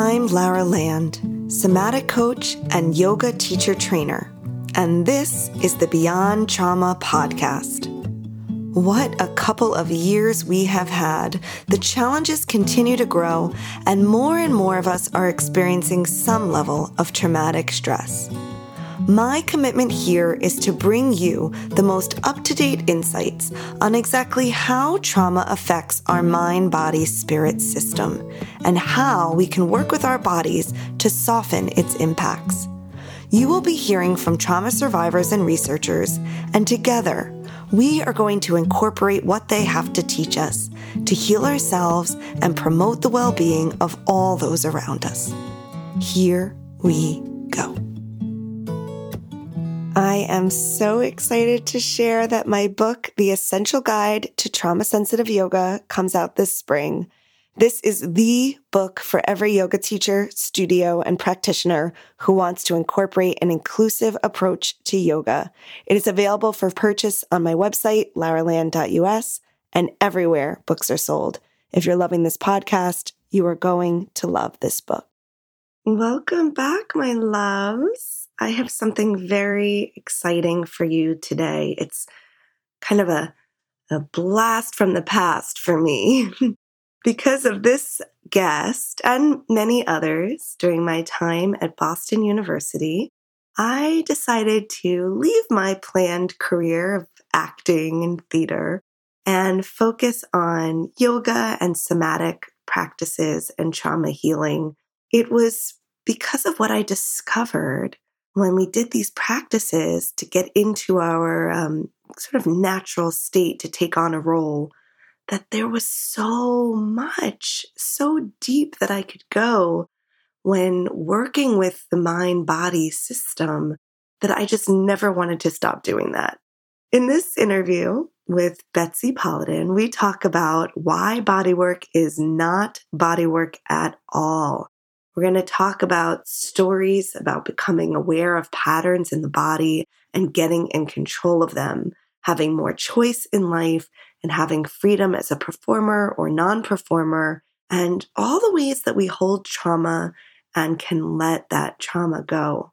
I'm Lara Land, somatic coach and yoga teacher trainer, and this is the Beyond Trauma podcast. What a couple of years we have had. The challenges continue to grow, and more and more of us are experiencing some level of traumatic stress. My commitment here is to bring you the most up to date insights on exactly how trauma affects our mind body spirit system and how we can work with our bodies to soften its impacts. You will be hearing from trauma survivors and researchers, and together, we are going to incorporate what they have to teach us to heal ourselves and promote the well being of all those around us. Here we go. I am so excited to share that my book, The Essential Guide to Trauma Sensitive Yoga, comes out this spring. This is the book for every yoga teacher, studio, and practitioner who wants to incorporate an inclusive approach to yoga. It is available for purchase on my website, laraland.us, and everywhere books are sold. If you're loving this podcast, you are going to love this book. Welcome back, my loves. I have something very exciting for you today. It's kind of a, a blast from the past for me. because of this guest and many others during my time at Boston University, I decided to leave my planned career of acting and theater and focus on yoga and somatic practices and trauma healing. It was because of what I discovered when we did these practices to get into our um, sort of natural state to take on a role, that there was so much, so deep that I could go when working with the mind body system that I just never wanted to stop doing that. In this interview with Betsy Polatin, we talk about why bodywork is not bodywork at all. We're going to talk about stories about becoming aware of patterns in the body and getting in control of them, having more choice in life, and having freedom as a performer or non performer, and all the ways that we hold trauma and can let that trauma go.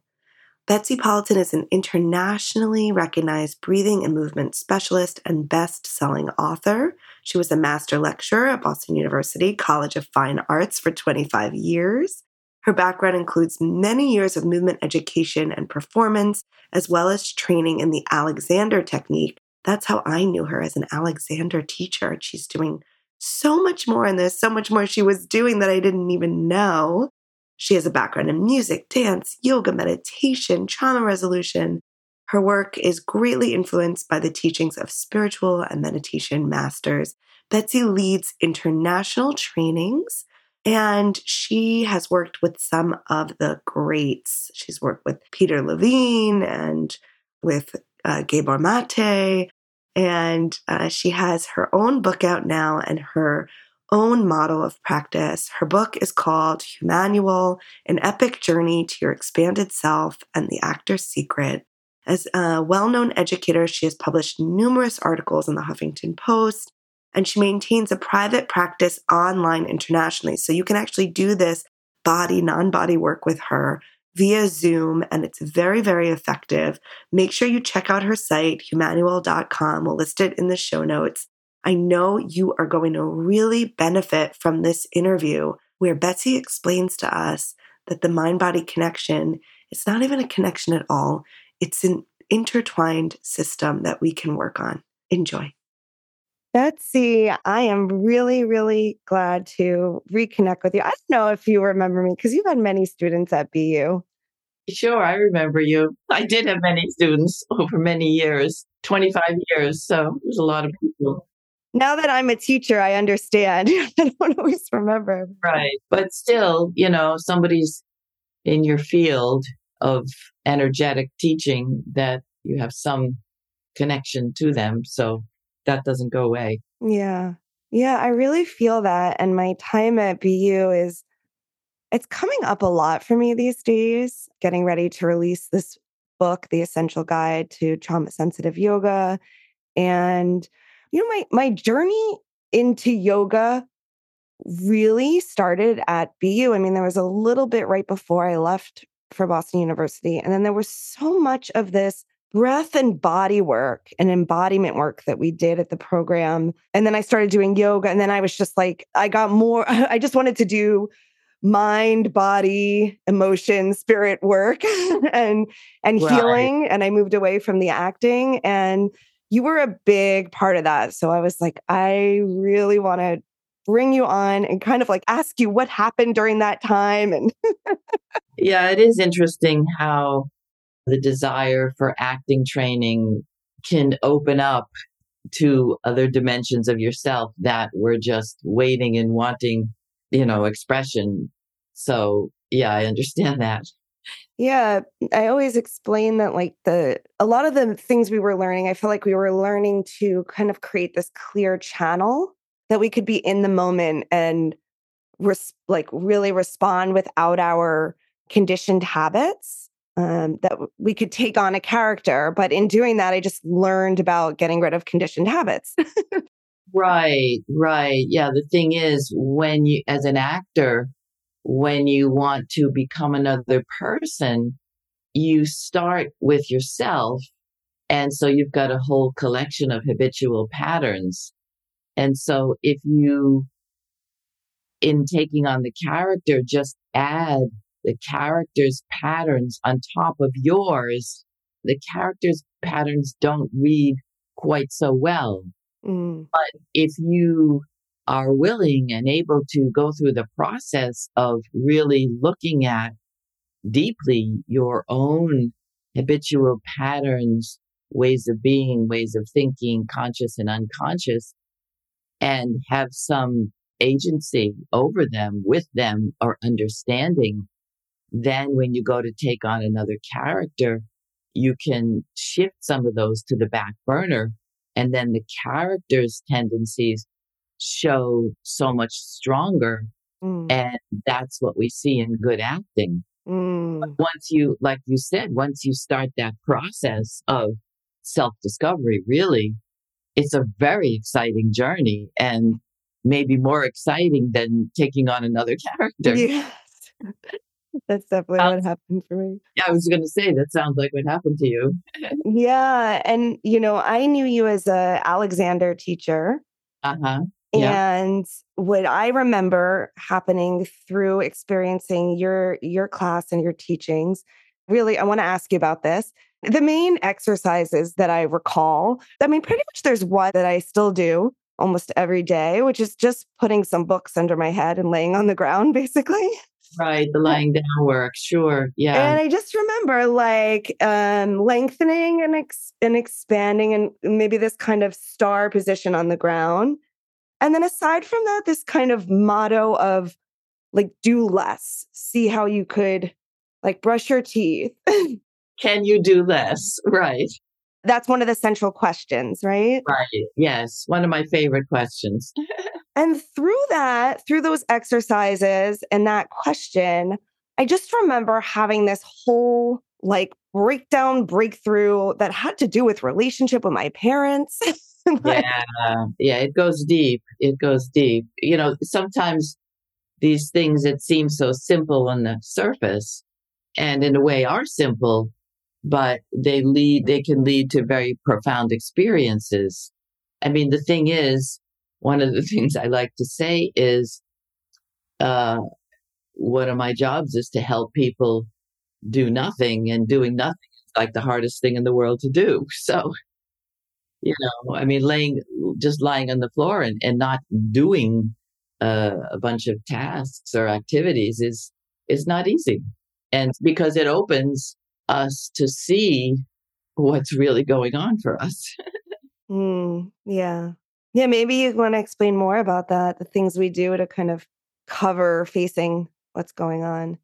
Betsy Polatin is an internationally recognized breathing and movement specialist and best selling author. She was a master lecturer at Boston University College of Fine Arts for 25 years. Her background includes many years of movement education and performance, as well as training in the Alexander technique. That's how I knew her as an Alexander teacher. She's doing so much more, and there's so much more she was doing that I didn't even know. She has a background in music, dance, yoga, meditation, trauma resolution. Her work is greatly influenced by the teachings of spiritual and meditation masters. Betsy leads international trainings and she has worked with some of the greats. She's worked with Peter Levine and with uh, Gabor Mate. And uh, she has her own book out now and her own model of practice. Her book is called Humanual An Epic Journey to Your Expanded Self and the Actor's Secret. As a well known educator, she has published numerous articles in the Huffington Post and she maintains a private practice online internationally. So you can actually do this body, non body work with her via Zoom, and it's very, very effective. Make sure you check out her site, humanual.com. We'll list it in the show notes. I know you are going to really benefit from this interview where Betsy explains to us that the mind body connection is not even a connection at all, it's an intertwined system that we can work on. Enjoy. Betsy, I am really, really glad to reconnect with you. I don't know if you remember me because you've had many students at BU. Sure, I remember you. I did have many students over many years, 25 years. So there's a lot of people. Now that I'm a teacher, I understand. I don't always remember. Right. But still, you know, somebody's in your field of energetic teaching that you have some connection to them. So that doesn't go away. Yeah. Yeah, I really feel that. And my time at BU is, it's coming up a lot for me these days, getting ready to release this book, The Essential Guide to Trauma Sensitive Yoga. And, you know, my, my journey into yoga really started at BU. I mean, there was a little bit right before I left for Boston University. And then there was so much of this breath and body work and embodiment work that we did at the program. And then I started doing yoga. And then I was just like, I got more, I just wanted to do mind body emotion spirit work and and right. healing and i moved away from the acting and you were a big part of that so i was like i really want to bring you on and kind of like ask you what happened during that time and yeah it is interesting how the desire for acting training can open up to other dimensions of yourself that were just waiting and wanting you know expression. So yeah i understand that. Yeah i always explain that like the a lot of the things we were learning i feel like we were learning to kind of create this clear channel that we could be in the moment and res- like really respond without our conditioned habits um, that we could take on a character but in doing that i just learned about getting rid of conditioned habits. Right right. Yeah the thing is when you as an actor when you want to become another person you start with yourself and so you've got a whole collection of habitual patterns. And so if you, in taking on the character, just add the character's patterns on top of yours, the character's patterns don't read quite so well. Mm. But if you are willing and able to go through the process of really looking at deeply your own habitual patterns, ways of being, ways of thinking, conscious and unconscious, and have some agency over them, with them, or understanding, then when you go to take on another character, you can shift some of those to the back burner. And then the character's tendencies show so much stronger. Mm. And that's what we see in good acting. Mm. Once you, like you said, once you start that process of self discovery, really, it's a very exciting journey and maybe more exciting than taking on another character. Yes. That's definitely um, what happened for me. Yeah, I was going to say that sounds like what happened to you. yeah, and you know, I knew you as a Alexander teacher. Uh-huh. Yeah. And what I remember happening through experiencing your your class and your teachings, really I want to ask you about this. The main exercises that I recall, I mean, pretty much there's one that I still do almost every day, which is just putting some books under my head and laying on the ground, basically. Right, the lying down work, sure, yeah. And I just remember like um, lengthening and ex- and expanding, and maybe this kind of star position on the ground. And then aside from that, this kind of motto of like do less, see how you could like brush your teeth, Can you do less? Right. That's one of the central questions, right? Right. Yes. One of my favorite questions. and through that, through those exercises and that question, I just remember having this whole like breakdown breakthrough that had to do with relationship with my parents. yeah. Yeah. It goes deep. It goes deep. You know, sometimes these things that seem so simple on the surface and in a way are simple but they lead, they can lead to very profound experiences. I mean, the thing is, one of the things I like to say is, uh, one of my jobs is to help people do nothing and doing nothing is like the hardest thing in the world to do. So, you know, I mean, laying, just lying on the floor and, and not doing uh, a bunch of tasks or activities is, is not easy. And because it opens us to see what's really going on for us. mm, yeah. Yeah, maybe you want to explain more about that, the things we do to kind of cover facing what's going on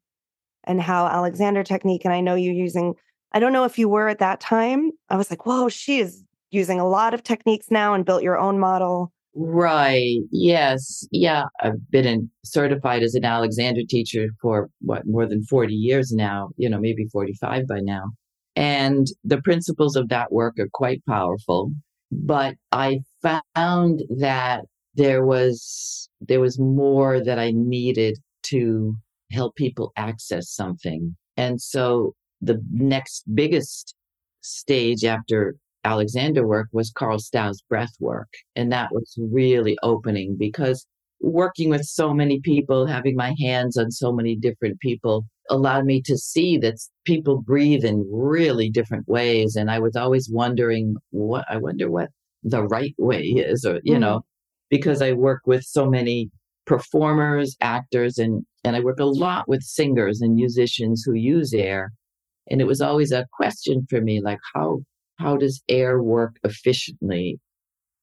and how Alexander technique. And I know you're using, I don't know if you were at that time. I was like, whoa, she is using a lot of techniques now and built your own model. Right. Yes. Yeah. I've been in, certified as an Alexander teacher for what, more than 40 years now, you know, maybe 45 by now. And the principles of that work are quite powerful. But I found that there was there was more that I needed to help people access something. And so the next biggest stage after Alexander work was Carl Stough's breath work. And that was really opening because working with so many people, having my hands on so many different people allowed me to see that people breathe in really different ways. And I was always wondering what I wonder what the right way is, or, you mm. know, because I work with so many performers, actors, and, and I work a lot with singers and musicians who use air. And it was always a question for me, like, how, how does air work efficiently?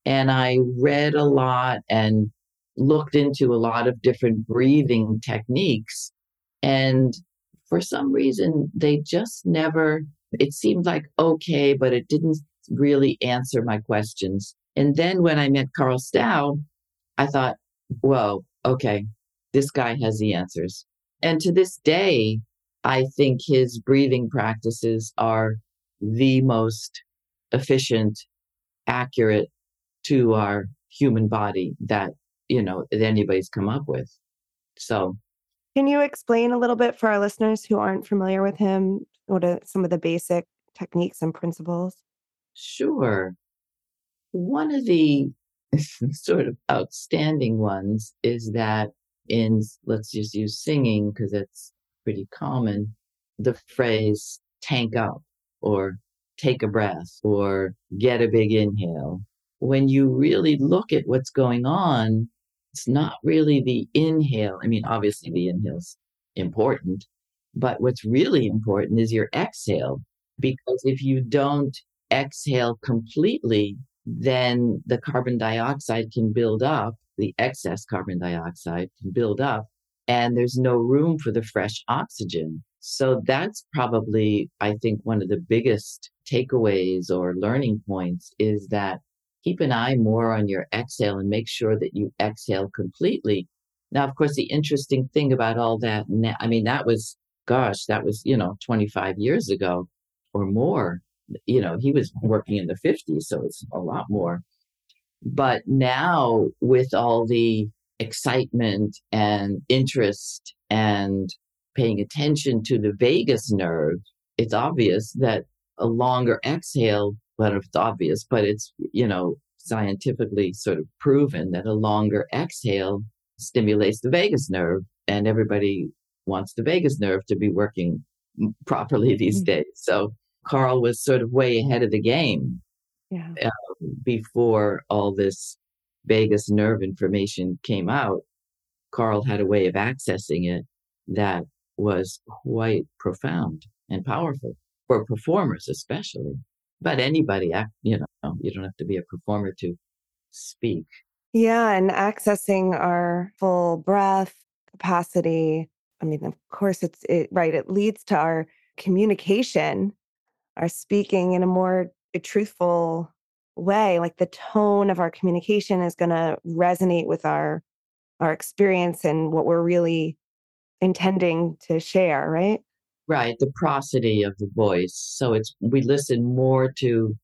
And I read a lot and looked into a lot of different breathing techniques. And for some reason, they just never, it seemed like okay, but it didn't really answer my questions. And then when I met Carl Stough, I thought, whoa, okay, this guy has the answers. And to this day, I think his breathing practices are the most efficient, accurate to our human body that you know that anybody's come up with. So, can you explain a little bit for our listeners who aren't familiar with him? What are some of the basic techniques and principles? Sure. One of the sort of outstanding ones is that in let's just use singing because it's pretty common the phrase tank up or take a breath or get a big inhale when you really look at what's going on it's not really the inhale. I mean, obviously the inhale's important, but what's really important is your exhale. Because if you don't exhale completely, then the carbon dioxide can build up, the excess carbon dioxide can build up, and there's no room for the fresh oxygen. So that's probably, I think, one of the biggest takeaways or learning points is that keep an eye more on your exhale and make sure that you exhale completely. Now, of course, the interesting thing about all that, I mean, that was, gosh, that was, you know, 25 years ago or more. You know, he was working in the 50s, so it's a lot more. But now, with all the excitement and interest and paying attention to the vagus nerve, it's obvious that a longer exhale well, it's obvious, but it's, you know, scientifically sort of proven that a longer exhale stimulates the vagus nerve, and everybody wants the vagus nerve to be working properly these mm-hmm. days. So Carl was sort of way ahead of the game yeah. uh, before all this vagus nerve information came out. Carl had a way of accessing it that was quite profound and powerful for performers, especially but anybody, you know, you don't have to be a performer to speak. Yeah, and accessing our full breath capacity. I mean, of course, it's it, right. It leads to our communication, our speaking in a more eh, truthful way. Like the tone of our communication is going to resonate with our our experience and what we're really intending to share. Right. Right, the prosody of the voice. So it's we listen more to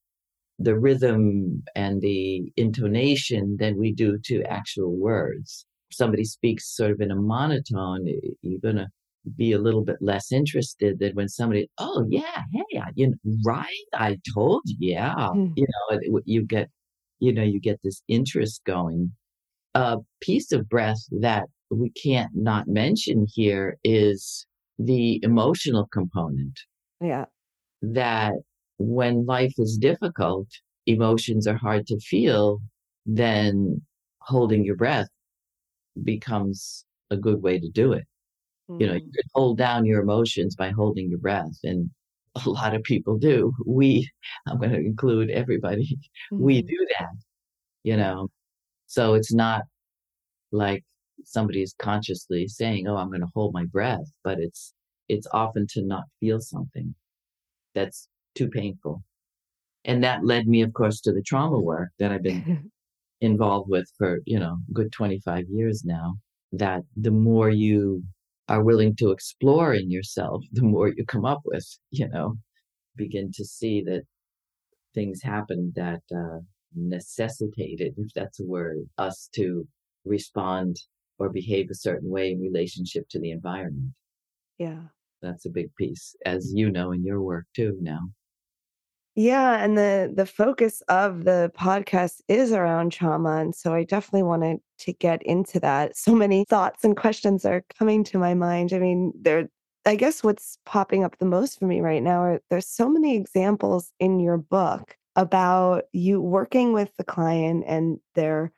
the rhythm and the intonation than we do to actual words. Somebody speaks sort of in a monotone, eh, you're going to be a little bit less interested than when somebody, oh yeah, hey, I, you know, right? I told you, yeah. Mm. You know, you get, you know, you get this interest going. A piece of breath that we can't not mention here is the emotional component. Yeah. That when life is difficult, emotions are hard to feel, then holding your breath becomes a good way to do it. Mm-hmm. You know, you mm-hmm. can hold down your emotions by holding your breath. And a lot of people do. We, I'm going to include everybody, mm-hmm. we do that, you know. So it's not like somebody is consciously saying, "Oh, I'm going to hold my breath," but it's it's often to not feel something that's too painful. And that led me, of course, to the trauma work that I've been involved with for, you know, good 25 years now. That the more you are willing to explore in yourself, the more you come up with, you know, begin to see that things happen that uh, necessitated, if that's a word, us to respond or behave a certain way in relationship to the environment. Yeah. That's a big piece, as you know in your work too now. Yeah, and the the focus of the podcast is around trauma, and so I definitely wanted to get into that. So many thoughts and questions are coming to my mind. I mean, there I guess what's popping up the most for me right now are there's so many examples in your book about you working with the client and they're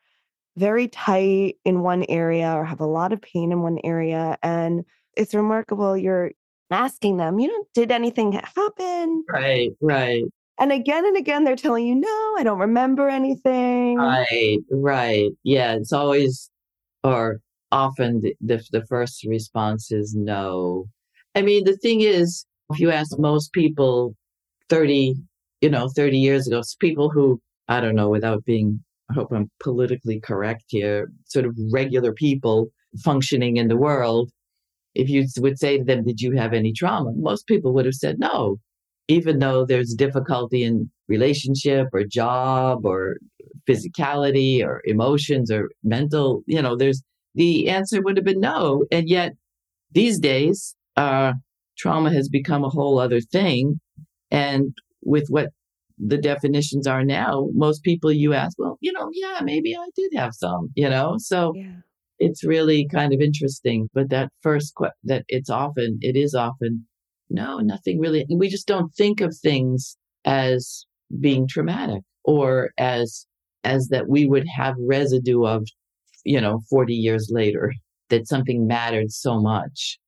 very tight in one area or have a lot of pain in one area and it's remarkable you're asking them, you know, did anything happen? Right, right. And again and again, they're telling you, no, I don't remember anything. Right, right. Yeah, it's always, or often the, the, the first response is no. I mean, the thing is, if you ask most people 30, you know, 30 years ago, people who, I don't know, without being, I hope I'm politically correct here, sort of regular people functioning in the world, if you would say to them, Did you have any trauma? Most people would have said no even though there's difficulty in relationship or job or physicality or emotions or mental, you know, there's the answer would have been no. And yet these days, uh, trauma has become a whole other thing. And with what the definitions are now, most people you ask, well, you know, yeah, maybe I did have some, you know, so yeah. it's really kind of interesting. But that first, que- that it's often, it is often no, nothing really. We just don't think of things as being traumatic or as as that we would have residue of, you know, 40 years later that something mattered so much.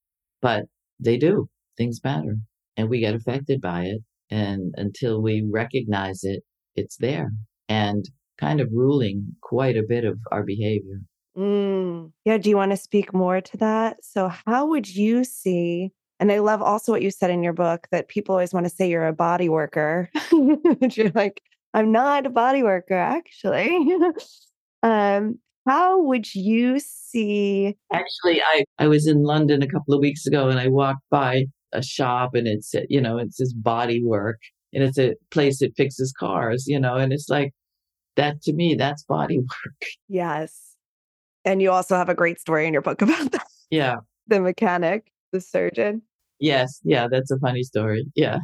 But they do. Things matter. And we get affected by it. And until we recognize it, it's there and kind of ruling quite a bit of our behavior. Mm. Yeah. Do you want to speak more to that? So, how would you see and I love also what you said in your book that people always want to say you're a body worker. you're like, I'm not a body worker, actually. um, how would you see? Actually, I, I was in London a couple of weeks ago and I walked by a shop and it's, you know, it's this body work and it's a place that fixes cars, you know, and it's like, that to me, that's body work. Yes. And you also have a great story in your book about that. Yeah. The mechanic, the surgeon. Yes. Yeah. That's a funny story. Yeah.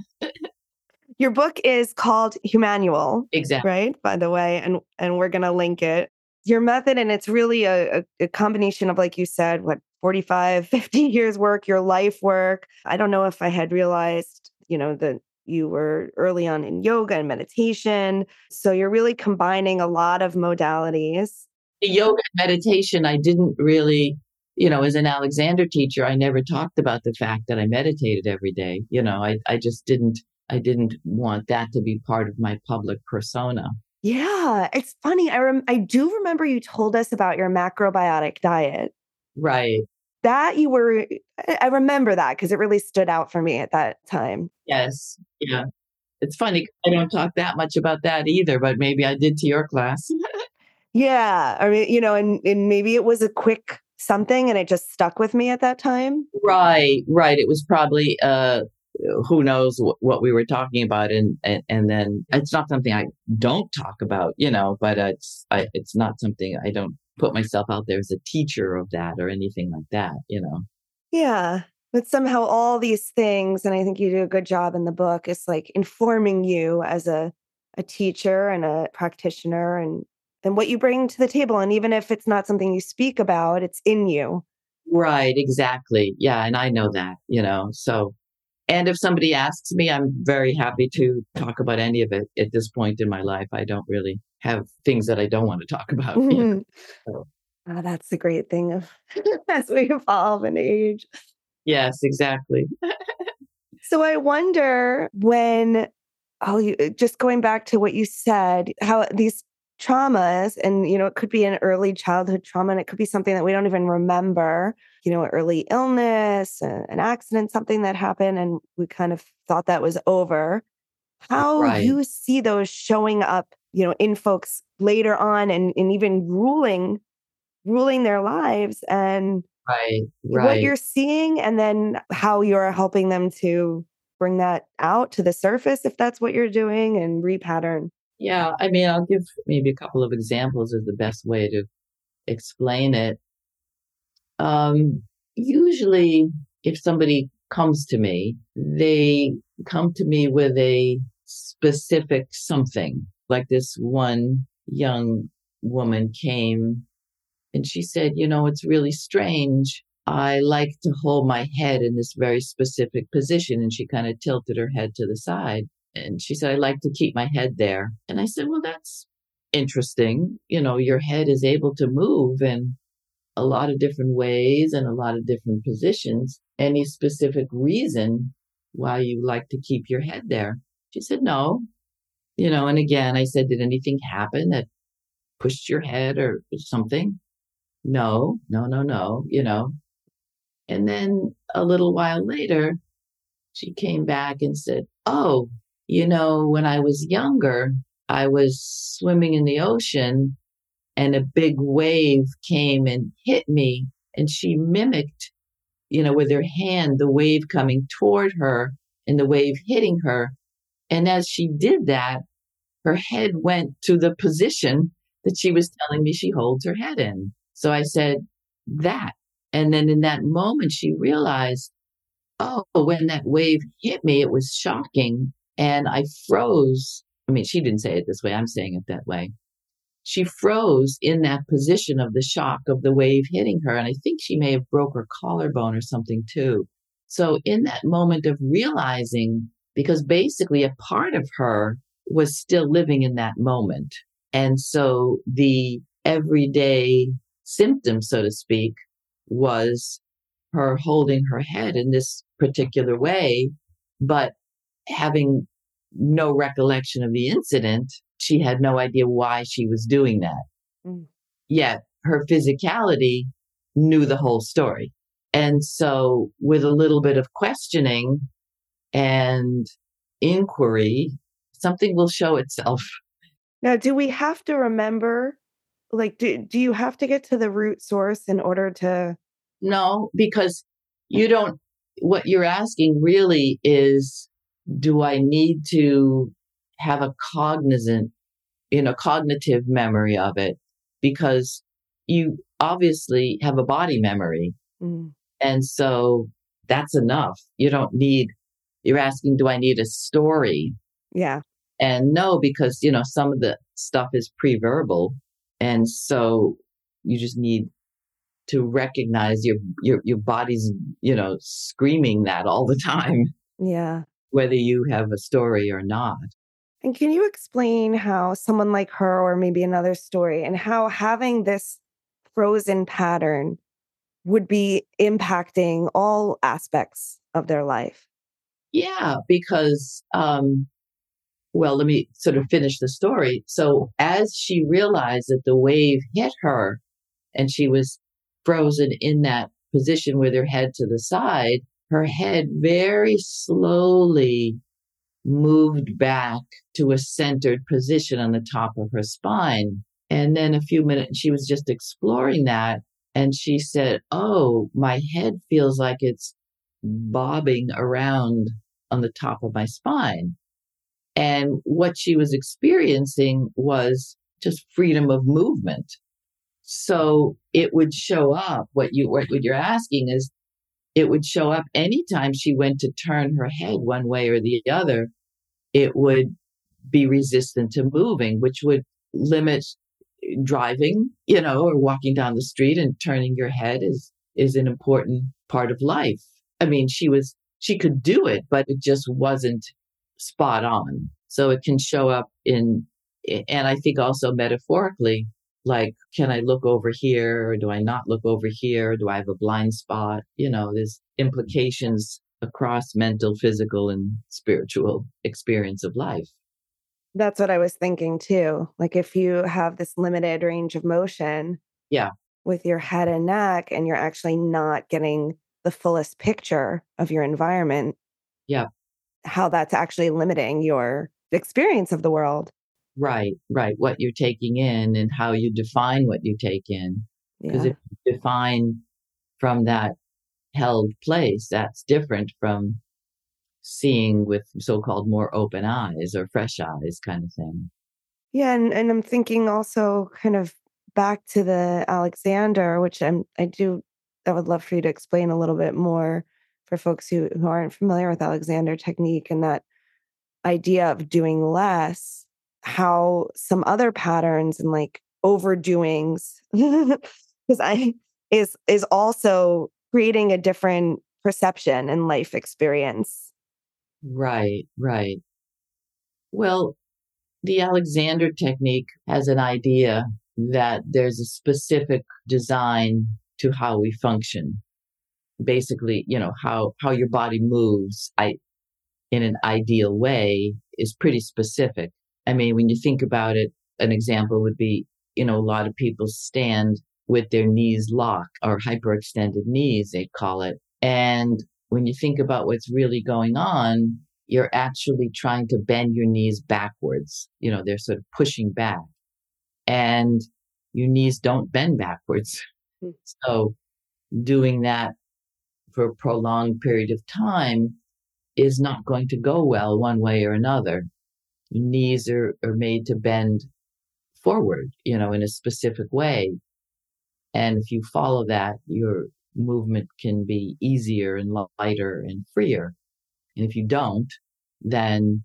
Your book is called Humanual. Exactly. Right. By the way, and and we're gonna link it. Your method, and it's really a, a, combination of, like you said, what 45, 50 years work, your life work. I don't know if I had realized, you know, that you were early on in yoga and meditation. So you're really combining a lot of modalities. The yoga and meditation, I didn't really you know, as an Alexander teacher, I never talked about the fact that I meditated every day. You know, I, I just didn't, I didn't want that to be part of my public persona. Yeah, it's funny. I rem- I do remember you told us about your macrobiotic diet. Right. That you were, I remember that because it really stood out for me at that time. Yes. Yeah. It's funny. I don't talk that much about that either, but maybe I did to your class. yeah. I mean, you know, and, and maybe it was a quick something and it just stuck with me at that time. Right, right. It was probably uh who knows what, what we were talking about and, and and then it's not something I don't talk about, you know, but it's I, it's not something I don't put myself out there as a teacher of that or anything like that, you know. Yeah. But somehow all these things, and I think you do a good job in the book, is like informing you as a a teacher and a practitioner and and what you bring to the table. And even if it's not something you speak about, it's in you. Right, exactly. Yeah. And I know that, you know. So, and if somebody asks me, I'm very happy to talk about any of it at this point in my life. I don't really have things that I don't want to talk about. You know? so. oh, that's the great thing of as we evolve and age. Yes, exactly. so I wonder when oh, you, uh, just going back to what you said, how these traumas and you know it could be an early childhood trauma and it could be something that we don't even remember you know early illness an accident something that happened and we kind of thought that was over how right. you see those showing up you know in folks later on and, and even ruling ruling their lives and right, right. what you're seeing and then how you're helping them to bring that out to the surface if that's what you're doing and repattern Yeah, I mean, I'll give maybe a couple of examples as the best way to explain it. Um, usually, if somebody comes to me, they come to me with a specific something. Like this one young woman came and she said, You know, it's really strange. I like to hold my head in this very specific position. And she kind of tilted her head to the side. And she said, I like to keep my head there. And I said, Well, that's interesting. You know, your head is able to move in a lot of different ways and a lot of different positions. Any specific reason why you like to keep your head there? She said, No. You know, and again, I said, Did anything happen that pushed your head or something? No, no, no, no, you know. And then a little while later, she came back and said, Oh, you know, when I was younger, I was swimming in the ocean and a big wave came and hit me. And she mimicked, you know, with her hand, the wave coming toward her and the wave hitting her. And as she did that, her head went to the position that she was telling me she holds her head in. So I said, that. And then in that moment, she realized, oh, when that wave hit me, it was shocking. And I froze. I mean, she didn't say it this way. I'm saying it that way. She froze in that position of the shock of the wave hitting her. And I think she may have broke her collarbone or something too. So in that moment of realizing, because basically a part of her was still living in that moment. And so the everyday symptom, so to speak, was her holding her head in this particular way, but having no recollection of the incident, she had no idea why she was doing that. Mm. Yet her physicality knew the whole story. And so, with a little bit of questioning and inquiry, something will show itself. Now, do we have to remember, like, do, do you have to get to the root source in order to? No, because you don't, what you're asking really is do I need to have a cognizant, you know, cognitive memory of it? Because you obviously have a body memory. Mm. And so that's enough. You don't need, you're asking, do I need a story? Yeah. And no, because, you know, some of the stuff is pre verbal. And so you just need to recognize your, your, your body's, you know, screaming that all the time. Yeah whether you have a story or not. And can you explain how someone like her, or maybe another story, and how having this frozen pattern would be impacting all aspects of their life? Yeah, because, um, well, let me sort of finish the story. So, as she realized that the wave hit her and she was frozen in that position with her head to the side, her head very slowly moved back to a centered position on the top of her spine. And then a few minutes, she was just exploring that. And she said, Oh, my head feels like it's bobbing around on the top of my spine. And what she was experiencing was just freedom of movement. So it would show up. What you what, you're asking is it would show up anytime she went to turn her head one way or the other. It would be resistant to moving, which would limit driving, you know, or walking down the street and turning your head is is an important part of life. I mean, she was she could do it, but it just wasn't spot on. So it can show up in and I think also metaphorically like can i look over here? Or do i not look over here? Do i have a blind spot? You know there's implications across mental physical and spiritual experience of life. That's what i was thinking too like if you have this limited range of motion yeah. with your head and neck and you're actually not getting the fullest picture of your environment yeah. how that's actually limiting your experience of the world Right, right. What you're taking in and how you define what you take in. Because yeah. if you define from that held place, that's different from seeing with so called more open eyes or fresh eyes kind of thing. Yeah, and, and I'm thinking also kind of back to the Alexander, which I'm I do I would love for you to explain a little bit more for folks who, who aren't familiar with Alexander technique and that idea of doing less, how some other patterns and like overdoings because I is is also creating a different perception and life experience. Right, right. Well, the Alexander technique has an idea that there's a specific design to how we function. Basically, you know, how, how your body moves I, in an ideal way is pretty specific. I mean, when you think about it, an example would be, you know, a lot of people stand with their knees locked or hyperextended knees, they call it. And when you think about what's really going on, you're actually trying to bend your knees backwards. You know, they're sort of pushing back and your knees don't bend backwards. Hmm. So doing that for a prolonged period of time is not going to go well one way or another. Knees are, are made to bend forward, you know, in a specific way. And if you follow that, your movement can be easier and lighter and freer. And if you don't, then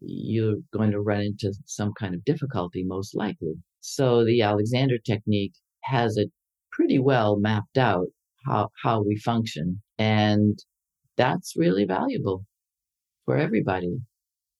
you're going to run into some kind of difficulty, most likely. So the Alexander technique has it pretty well mapped out how, how we function. And that's really valuable for everybody.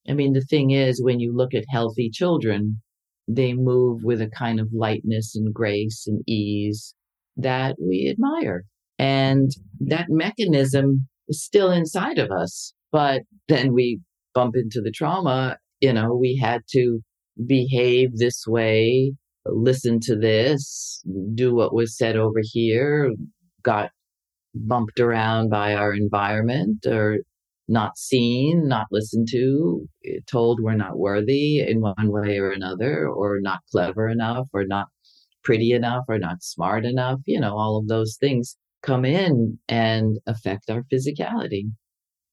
I mean, the thing is, when you look at healthy children, they move with a kind of lightness and grace and ease that we admire. And that mechanism is still inside of us. But then we bump into the trauma, you know, we had to behave this way, listen to this, do what was said over here, got bumped around by our environment or not seen, not listened to, eh, told we're not worthy in one way or another, or not clever enough, or not pretty enough, or not smart enough. You know, all of those things come in and affect our physicality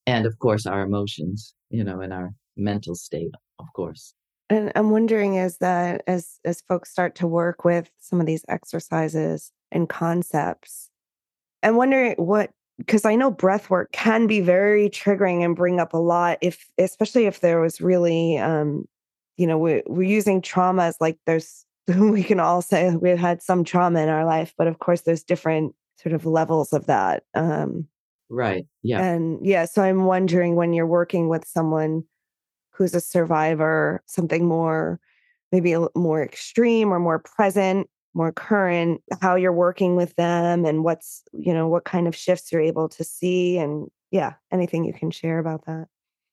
and of course our emotions you know and our mental state of course and i'm wondering is that as as folks start to work with some of these exercises and concepts i'm wondering what because i know breath work can be very triggering and bring up a lot if especially if there was really um you know we're, we're using trauma as like there's we can all say we've had some trauma in our life but of course there's different sort of levels of that. Um, right. Yeah. And yeah, so I'm wondering when you're working with someone who's a survivor, something more, maybe a more extreme or more present, more current, how you're working with them and what's, you know, what kind of shifts you're able to see. And yeah, anything you can share about that.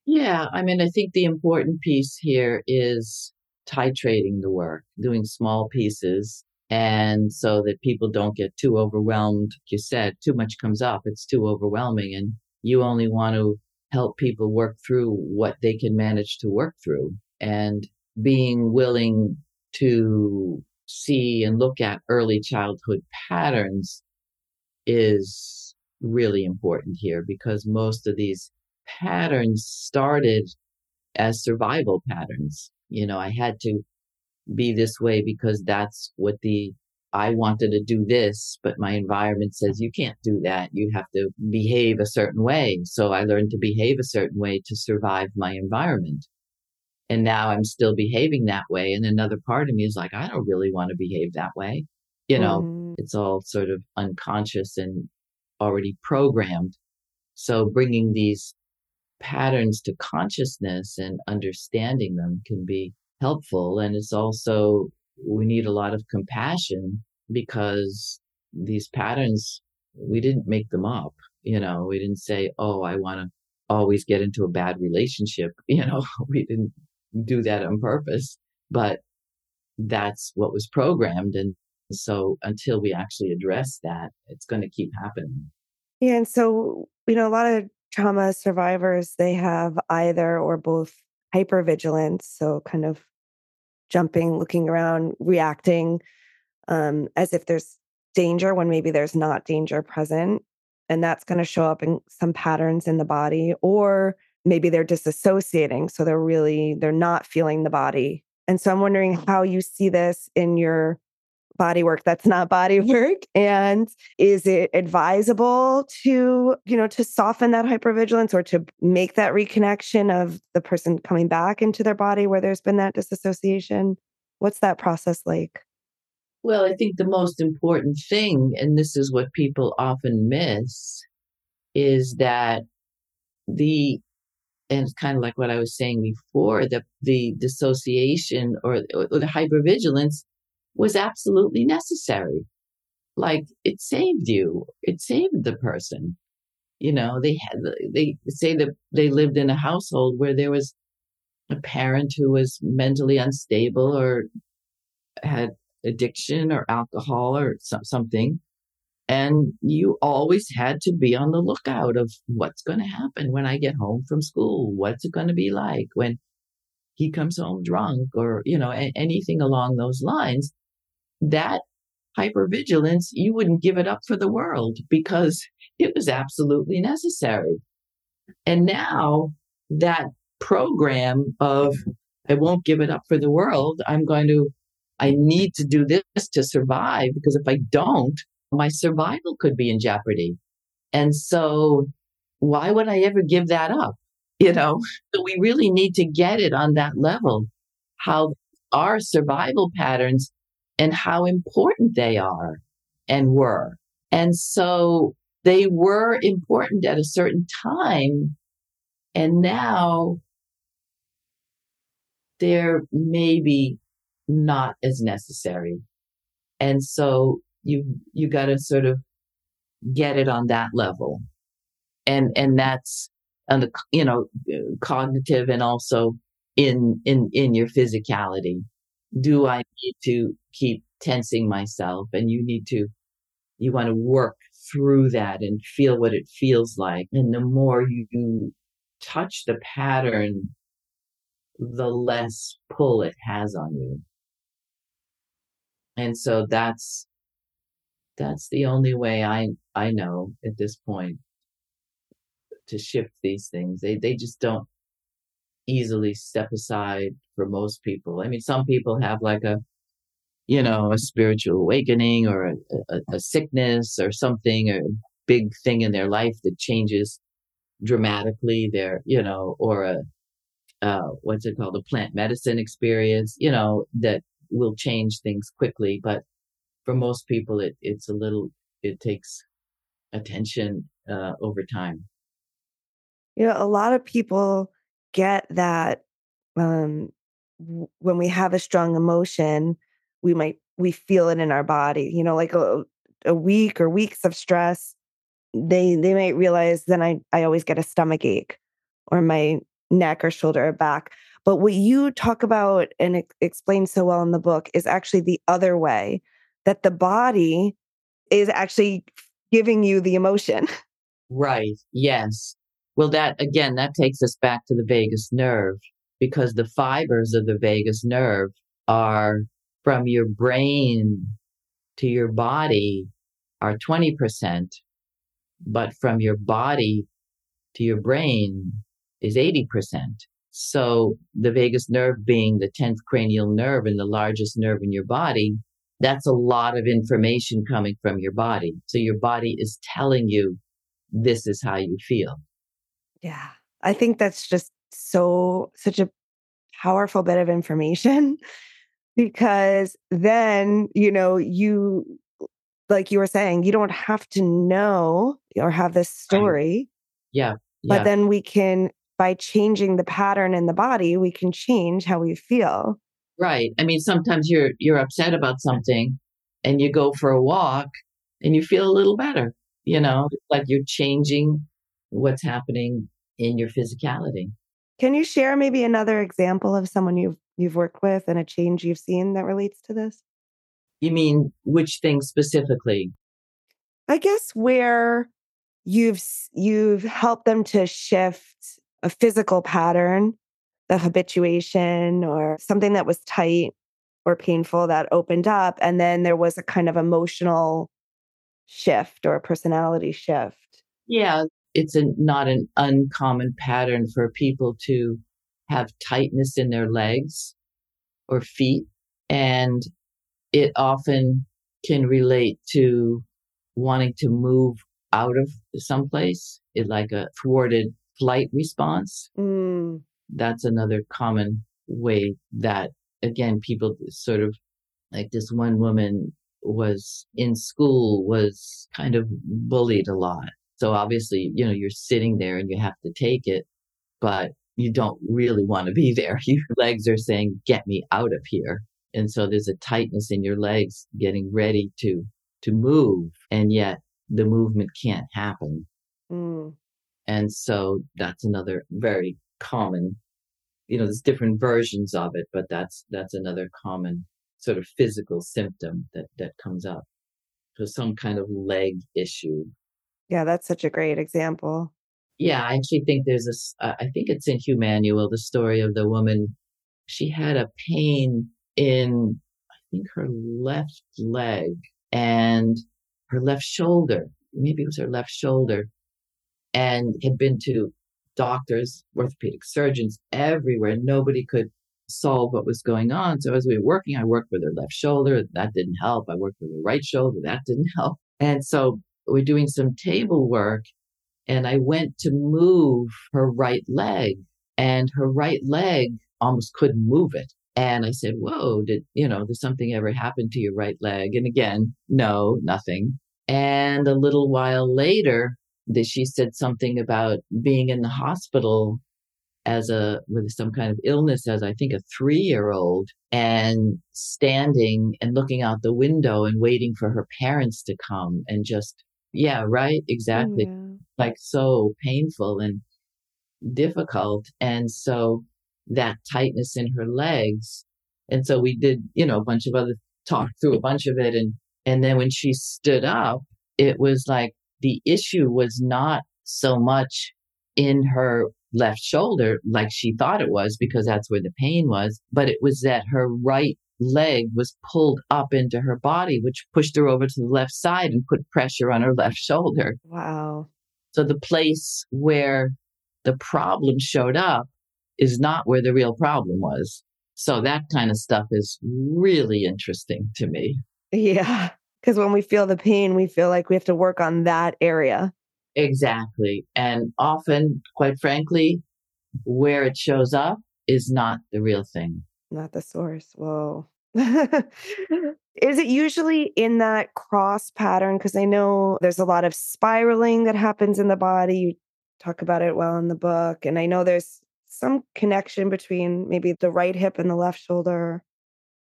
Yeah. I mean, I think the important piece here is titrating the work, doing small pieces and so that people don't get too overwhelmed. Like you said, too much comes up, it's too overwhelming, and you only want to help people work through what they can manage to work through. And being willing to see and look at early childhood patterns is really important here because most of these patterns started as survival patterns. You know, I had to be this way because that's what the I wanted to do this, but my environment says you can't do that. You have to behave a certain way. So I learned to behave a certain way to survive my environment. And now I'm still behaving that way. And another part of me is like, I don't really want to behave that way. You know, mm. it's all sort of unconscious and already programmed. So bringing these patterns to consciousness and understanding them can be helpful. And it's also, we need a lot of compassion because these patterns, we didn't make them up. You know, we didn't say, oh, I want to always get into a bad relationship. You know, we didn't do that on purpose, but that's what was programmed. And so until we actually address that, it's going to keep happening. Yeah. And so, you know, a lot of trauma survivors, they have either or both hypervigilance. So, kind of jumping, looking around, reacting um, as if there's danger when maybe there's not danger present. And that's going to show up in some patterns in the body, or maybe they're disassociating. So they're really, they're not feeling the body And so I'm wondering how you see this in your body work that's not body work and is it advisable to you know to soften that hypervigilance or to make that reconnection of the person coming back into their body where there's been that disassociation what's that process like well i think the most important thing and this is what people often miss is that the and it's kind of like what I was saying before the the dissociation or, or the hypervigilance was absolutely necessary. Like it saved you, it saved the person. You know, they had, they say that they lived in a household where there was a parent who was mentally unstable or had addiction or alcohol or some, something. And you always had to be on the lookout of what's going to happen when I get home from school. What's it going to be like when he comes home drunk or, you know, a- anything along those lines that hypervigilance, you wouldn't give it up for the world because it was absolutely necessary. And now that program of I won't give it up for the world, I'm going to, I need to do this to survive because if I don't, my survival could be in jeopardy. And so why would I ever give that up? You know, so we really need to get it on that level, how our survival patterns and how important they are and were. And so they were important at a certain time. And now they're maybe not as necessary. And so you, you got to sort of get it on that level. And, and that's on the, you know, cognitive and also in, in, in your physicality do I need to keep tensing myself? And you need to, you want to work through that and feel what it feels like. And the more you touch the pattern, the less pull it has on you. And so that's, that's the only way I, I know at this point to shift these things. They, they just don't easily step aside for most people. I mean, some people have like a, you know, a spiritual awakening or a, a, a sickness or something, a big thing in their life that changes dramatically their, you know, or a, uh, what's it called, a plant medicine experience, you know, that will change things quickly. But for most people, it, it's a little, it takes attention uh, over time. You know, a lot of people get that um, when we have a strong emotion, we might we feel it in our body. You know, like a, a week or weeks of stress, they they might realize then I I always get a stomach ache or my neck or shoulder or back. But what you talk about and explain so well in the book is actually the other way that the body is actually giving you the emotion. Right. Yes. Well, that again, that takes us back to the vagus nerve because the fibers of the vagus nerve are from your brain to your body are 20%, but from your body to your brain is 80%. So the vagus nerve being the 10th cranial nerve and the largest nerve in your body, that's a lot of information coming from your body. So your body is telling you this is how you feel. Yeah. I think that's just so, such a powerful bit of information because then, you know, you, like you were saying, you don't have to know or have this story. Yeah. But yeah. then we can, by changing the pattern in the body, we can change how we feel. Right. I mean, sometimes you're you're upset about something and you go for a walk and you feel a little better. You know, like you're changing what's happening in your physicality. Can you share maybe another example of someone you've you've worked with and a change you've seen that relates to this? You mean which thing specifically? I guess where you've you've helped them to shift a physical pattern, the habituation or something that was tight or painful that opened up and then there was a kind of emotional shift or a personality shift. Yeah, it's a, not an uncommon pattern for people to have tightness in their legs or feet. And it often can relate to wanting to move out of someplace, it like a thwarted flight response. Mm. That's another common way that, again, people sort of like this one woman was in school, was kind of bullied a lot. So obviously, you know, you're sitting there and you have to take it, but you don't really want to be there. Your legs are saying, get me out of here. And so there's a tightness in your legs getting ready to, to move. And yet the movement can't happen. Mm. And so that's another very common, you know, there's different versions of it, but that's, that's another common sort of physical symptom that, that comes up. So some kind of leg issue. Yeah, that's such a great example. Yeah, I actually think there's this, uh, I think it's in Humanual, the story of the woman. She had a pain in, I think, her left leg and her left shoulder. Maybe it was her left shoulder and had been to doctors, orthopedic surgeons everywhere. Nobody could solve what was going on. So as we were working, I worked with her left shoulder. That didn't help. I worked with her right shoulder. That didn't help. And so we're doing some table work and I went to move her right leg and her right leg almost couldn't move it. And I said, whoa, did, you know, did something ever happen to your right leg? And again, no, nothing. And a little while later, that she said something about being in the hospital as a with some kind of illness as I think a three year old and standing and looking out the window and waiting for her parents to come and just yeah right? Oh, exactly. Yeah. like so painful and difficult. And so that tightness in her legs. And so we did you know a bunch of other talk through a bunch of it. And and then when she stood up it was like the issue was not so much in her left shoulder like she thought it was because that's where the pain was, but it was that her right leg was pulled up into her body, which pushed her over to the left side and put pressure on her left shoulder. Wow. So the place where the problem showed up is not where the real problem was. So that kind of stuff is really interesting to me. Yeah. Because when we feel the pain, we feel like we have to work on that area. Exactly. And often, quite frankly, where it shows up is not the real thing. Not the source. Whoa. Is it usually in that cross pattern? Because I know there's a lot of spiraling that happens in the body. You talk about it well in the book. And I know there's some connection between maybe the right hip and the left shoulder.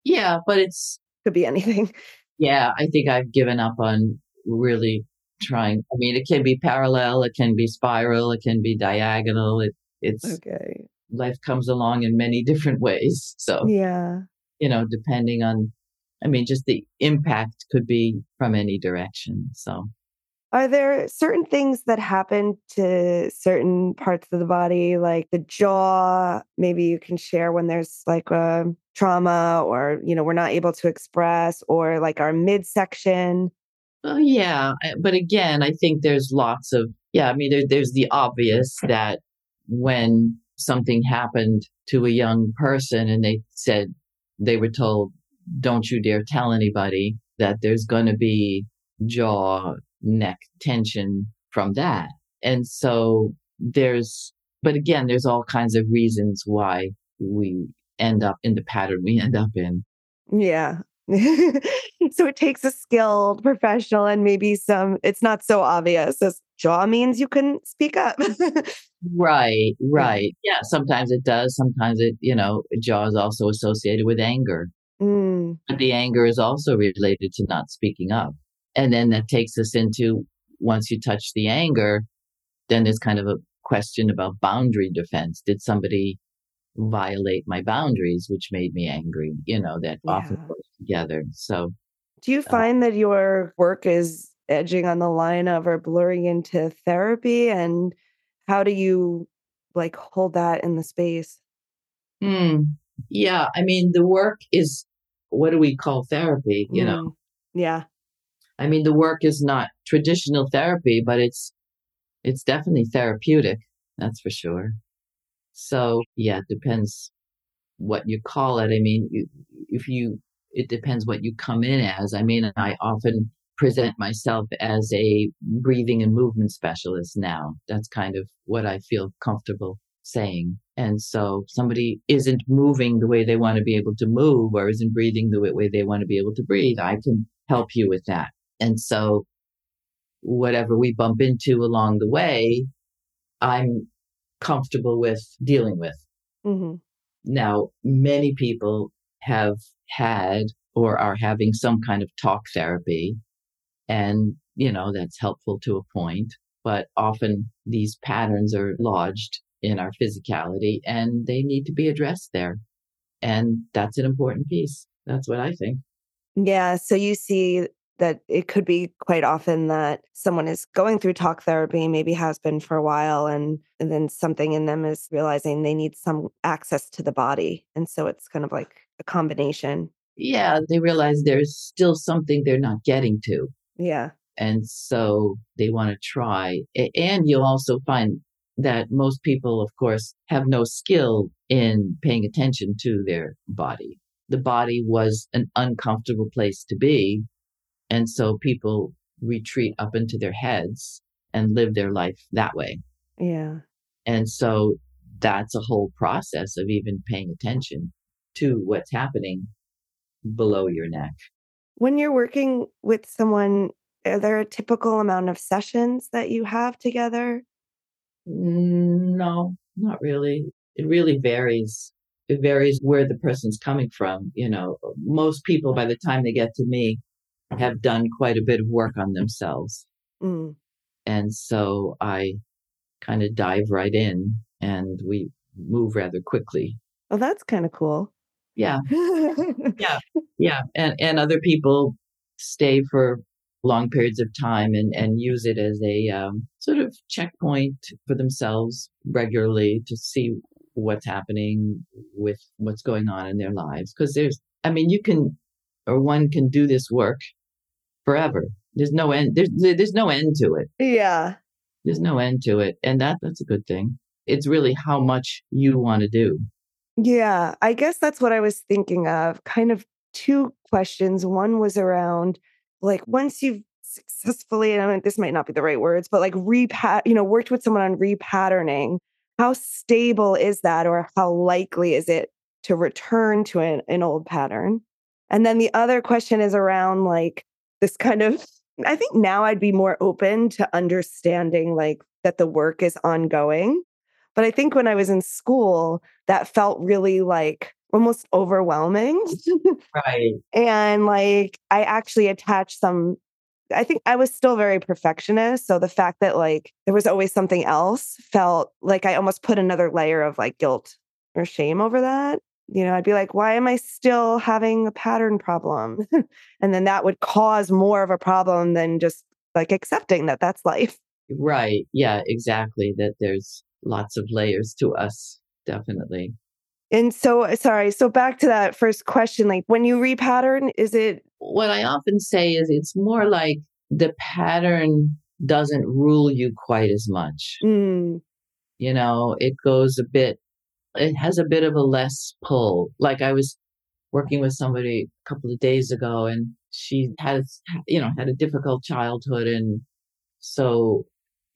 Yeah, but it's, Could be anything. Yeah, I think I've given up on really trying. I mean, it can be parallel, it can be spiral, it can be diagonal. It, it's Okay. life comes along in many different ways. So, Yeah. you know, depending on, I mean, just the impact could be from any direction. So, Are there certain things that happen to certain parts of the body, like the jaw? Maybe you can share when there's like a trauma or, you know, we're not able to express, or like our midsection. Oh yeah, but again, I think there's lots of yeah. I mean, there, there's the obvious that when something happened to a young person and they said they were told, "Don't you dare tell anybody," that there's going to be jaw neck tension from that, and so there's. But again, there's all kinds of reasons why we end up in the pattern we end up in. Yeah. so it takes a skilled professional and maybe some, it's not so obvious as jaw means you couldn't speak up. Right, right. Yeah, sometimes it does. Sometimes it, you know, jaw is also associated with anger. Mm, But the anger is also related to not speaking up. And then that takes us into once you touch the anger, then there's kind of a question about boundary defense. Did somebody violate my boundaries, which made me angry? You know, that often goes together. So, Do you find that your work is edging on the line of or blurring into therapy? And how do you like hold that in the space? hmm, yeah, I mean, the work is what do we call therapy? You know, Mm, Yeah. I mean, the work is not traditional therapy, but it's it's definitely therapeutic. That's for sure. So yeah, it depends what you call it. I mean, if you, it depends what you come in as. I mean, I often present myself as a breathing and movement specialist now. That's kind of what I feel comfortable saying. And so somebody isn't moving the way they want to be able to move or isn't breathing the way they want to be able to breathe. I can help you with that. And so whatever we bump into along the way, I'm comfortable with dealing with. Mm-hmm. Now, many people have had or are having some kind of talk therapy. And, you know, that's helpful to a point. But often these patterns are lodged in our physicality and they need to be addressed there. And that's an important piece. That's what I think. Yeah. So you see that it could be quite often that someone is going through talk therapy, maybe has been for a while, and, and then something in them is realizing they need some access to the body. And so it's kind of like a combination. Yeah. They realize there's still something they're not getting to. Yeah. And so they want to try. And you'll also find that most people, of course, have no skill in paying attention to their body. The body was an uncomfortable place to be. And so people retreat up into their heads and live their life that way. Yeah. And so that's a whole process of even paying attention to what's happening below your neck. When you're working with someone, are there a typical amount of sessions that you have together? Mm, no, not really. It really varies. It varies where the person's coming from. You know, most people, by the time they get to me, have done quite a bit of work on themselves. Mm. And so I kind of dive right in and we move rather quickly. Oh, that's kind of cool. Yeah. yeah. Yeah. And and other people stay for long periods of time and, and use it as a um, sort of checkpoint for themselves regularly to see what's happening with what's going on in their lives. Because there's, I mean, you can, or one can do this work forever. There's no end. There's there's no end to it. Yeah. There's no end to it, and that that's a good thing. It's really how much you want to do. Yeah, I guess that's what I was thinking of. Kind of two questions. One was around like once you've successfully, I mean, this might not be the right words, but like repat, you know, worked with someone on repatterning, how stable is that or how likely is it to return to an, an old pattern? And then the other question is around like this kind of, I think now I'd be more open to understanding like that the work is ongoing. But I think when I was in school, that felt really like almost overwhelming. right. And like I actually attached some I think I was still very perfectionist. So the fact that like there was always something else felt like I almost put another layer of like guilt or shame over that. You know, I'd be like, why am I still having a pattern problem? and then that would cause more of a problem than just like accepting that that's life. Right. Yeah, exactly. That there's lots of layers to us. Definitely. And so, sorry. So back to that first question, like when you repattern, is it? What I often say is it's more like the pattern doesn't rule you quite as much. Mm. You know, it goes a bit, it has a bit of a less pull. Like I was working with somebody a couple of days ago and she has, you know, had a difficult childhood and so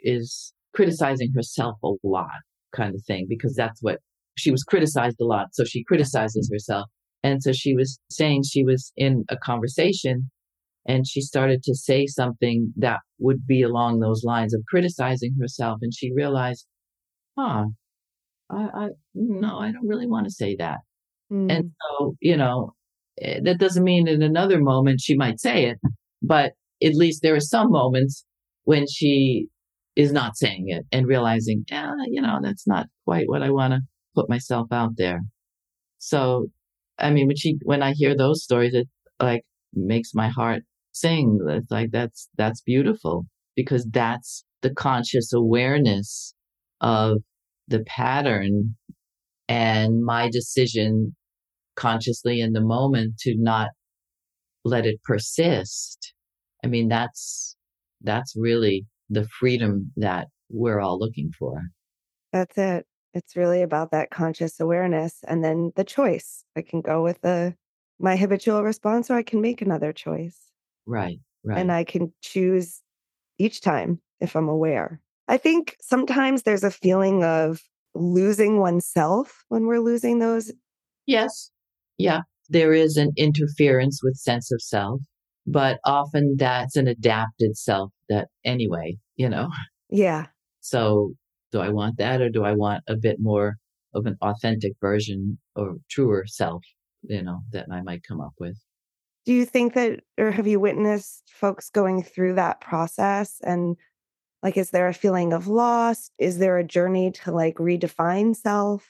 is criticizing herself a lot kind of thing because that's what she was criticized a lot. So she criticizes herself. And so she was saying she was in a conversation and she started to say something that would be along those lines of criticizing herself. And she realized, huh, I, I no, I don't really want to say that. Mm. And so, you know, eh, that doesn't mean in another moment she might say it, but at least there are some moments when she is not saying it and realizing, yeah, you know, that's not quite what I want to put myself out there. So, I mean, when she, when I hear those stories, it like makes my heart sing. It's like, that's, that's beautiful because that's the conscious awareness of the pattern and my decision consciously in the moment to not let it persist. I mean, that's, that's really the freedom that we're all looking for. That's it. It's really about that conscious awareness and then the choice. I can go with the my habitual response or I can make another choice. Right. Right. And I can choose each time if I'm aware. I think sometimes there's a feeling of losing oneself when we're losing those. Yes. Yeah. There is an interference with sense of self, but often that's an adapted self that anyway, you know. Yeah. So do I want that or do I want a bit more of an authentic version or truer self, you know, that I might come up with? Do you think that, or have you witnessed folks going through that process? And like, is there a feeling of loss? Is there a journey to like redefine self?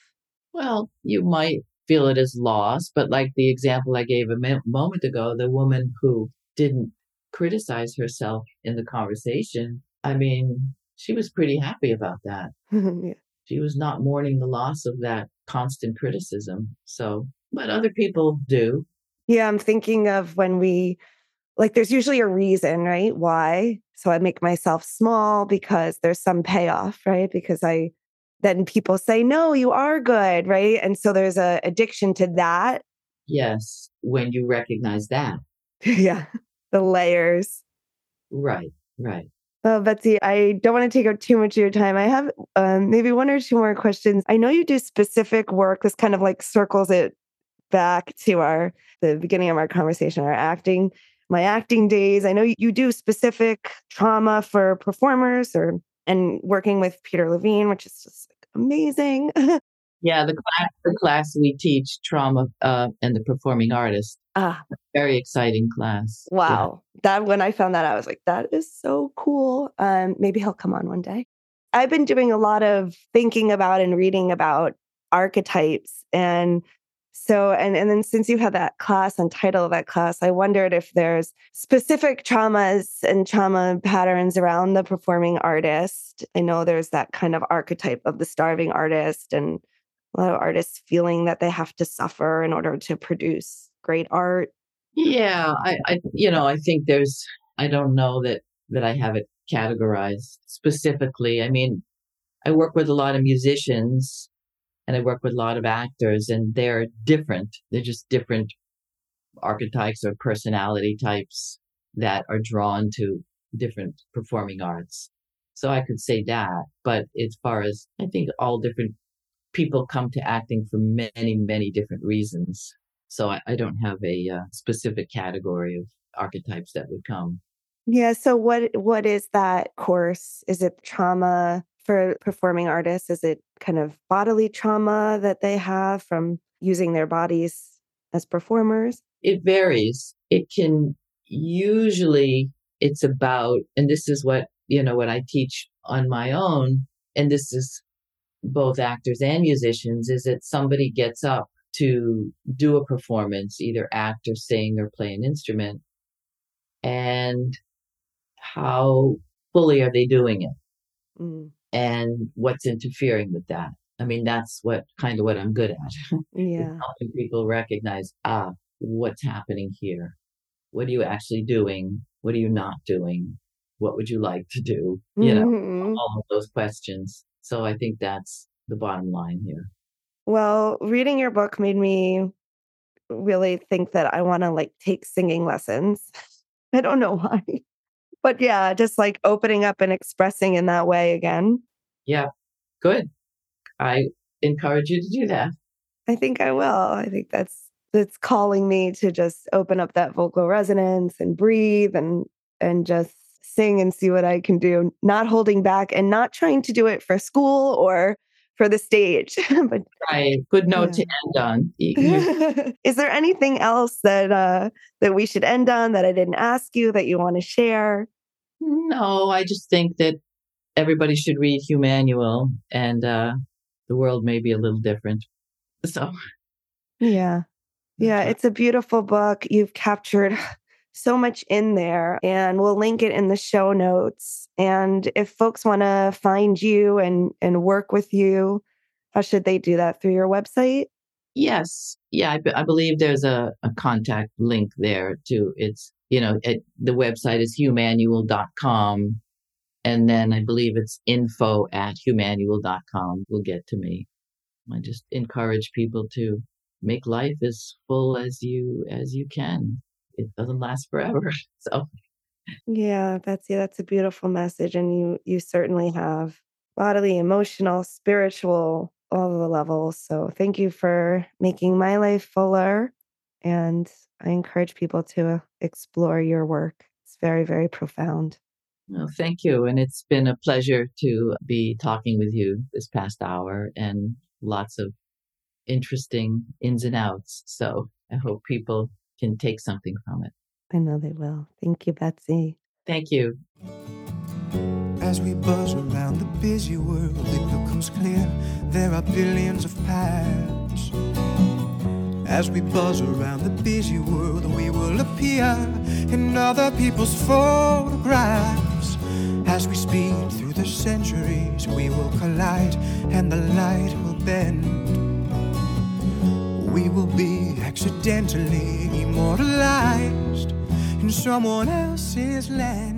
Well, you might feel it as loss, but like the example I gave a moment ago, the woman who didn't criticize herself in the conversation, I mean, she was pretty happy about that. yeah. She was not mourning the loss of that constant criticism. So, but other people do. Yeah, I'm thinking of when we like there's usually a reason, right? Why? So I make myself small because there's some payoff, right? Because I then people say, "No, you are good," right? And so there's a addiction to that. Yes, when you recognize that. yeah. The layers. Right, right. Oh, Betsy, I don't want to take up too much of your time. I have um, maybe one or two more questions. I know you do specific work. This kind of like circles it back to our the beginning of our conversation, our acting, my acting days. I know you do specific trauma for performers or and working with Peter Levine, which is just like amazing. yeah, the class the class we teach trauma uh, and the performing artist. Ah, very exciting class. Wow, yeah. that when I found that, I was like, that is so cool. Um, maybe he'll come on one day. I've been doing a lot of thinking about and reading about archetypes and so, and, and then since you had that class and title of that class, I wondered if there's specific traumas and trauma patterns around the performing artist. I know there's that kind of archetype of the starving artist and a lot of artists feeling that they have to suffer in order to produce great art. Yeah, I, I you know, I think there's I don't know that that I have it categorized specifically. I mean, I work with a lot of musicians and I work with a lot of actors and they're different. They're just different archetypes or personality types that are drawn to different performing arts. So I could say that, but as far as I think all different people come to acting for many, many different reasons. So I, I don't have a uh, specific category of archetypes that would come. Yeah. So what what is that course? Is it trauma for performing artists? Is it kind of bodily trauma that they have from using their bodies as performers? It varies. It can usually it's about and this is what, you know, what I teach on my own and this is both actors and musicians is that somebody gets up to do a performance, either act or sing or play an instrument and how fully are they doing it? Mm and what's interfering with that. I mean, that's what kind of what I'm good at. Yeah. helping people recognize, ah, what's happening here? What are you actually doing? What are you not doing? What would you like to do? You know, mm-hmm. all of those questions. So I think that's the bottom line here. Well, reading your book made me really think that I want to like take singing lessons. I don't know why. But yeah, just like opening up and expressing in that way again. Yeah, good. I encourage you to do that. I think I will. I think that's that's calling me to just open up that vocal resonance and breathe and and just sing and see what I can do, not holding back and not trying to do it for school or for the stage. but right, good note yeah. to end on. Is there anything else that uh, that we should end on that I didn't ask you that you want to share? No, I just think that everybody should read Humanual and uh, the world may be a little different. So, yeah. Yeah, it's a beautiful book. You've captured so much in there, and we'll link it in the show notes. And if folks want to find you and and work with you, how should they do that through your website? Yes, yeah, I, I believe there's a, a contact link there too. It's you know, it, the website is humanual.com. And then I believe it's info at humanual.com will get to me. I just encourage people to make life as full as you as you can. It doesn't last forever. So yeah, Betsy, that's a beautiful message. And you you certainly have bodily, emotional, spiritual, all the levels. So thank you for making my life fuller. And I encourage people to explore your work. It's very, very profound. Well, thank you. And it's been a pleasure to be talking with you this past hour and lots of interesting ins and outs. So I hope people can take something from it. I know they will. Thank you, Betsy. Thank you. As we buzz around the busy world, it becomes clear there are billions of paths. As we buzz around the busy world, we will appear in other people's photographs. As we speed through the centuries, we will collide and the light will bend. We will be accidentally immortalized in someone else's land.